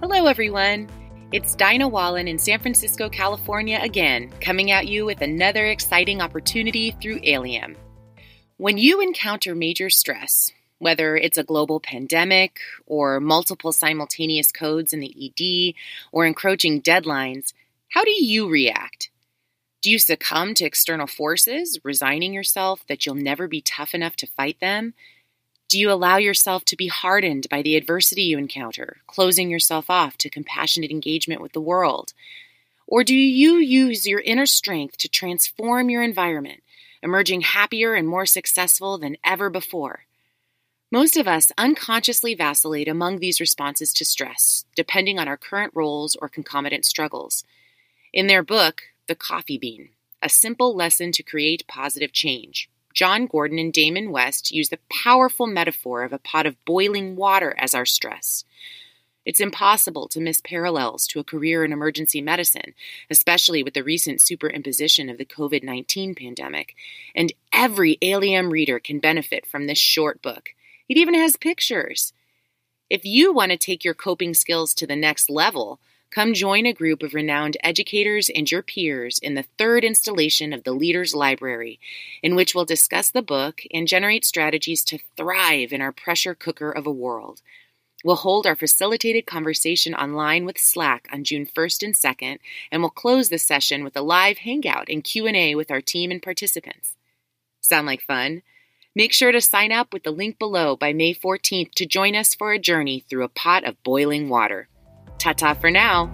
Hello, everyone. It's Dina Wallin in San Francisco, California again, coming at you with another exciting opportunity through ALiEM. When you encounter major stress, whether it's a global pandemic or multiple simultaneous codes in the ED or encroaching deadlines, how do you react? Do you succumb to external forces, resigning yourself that you'll never be tough enough to fight them? Do you allow yourself to be hardened by the adversity you encounter, closing yourself off to compassionate engagement with the world? Or do you use your inner strength to transform your environment, emerging happier and more successful than ever before? Most of us unconsciously vacillate among these responses to stress, depending on our current roles or concomitant struggles. In their book, The Coffee Bean, a simple lesson to create positive change, Jon Gordon and Damon West use the powerful metaphor of a pot of boiling water as our stress. It's impossible to miss parallels to a career in emergency medicine, especially with the recent superimposition of the COVID 19 pandemic. And every ALiEM reader can benefit from this short book. It even has pictures. If you want to take your coping skills to the next level, Come join a group of renowned educators and your peers in the third installation of the Leaders Library, in which we'll discuss the book and generate strategies to thrive in our pressure cooker of a world. We'll hold our facilitated conversation online with Slack on June 1st and 2nd, and we'll close the session with a live hangout and Q&A with our team and participants. Sound like fun? Make sure to sign up with the link below by May 14th to join us for a journey through a pot of boiling water. Ta ta for now.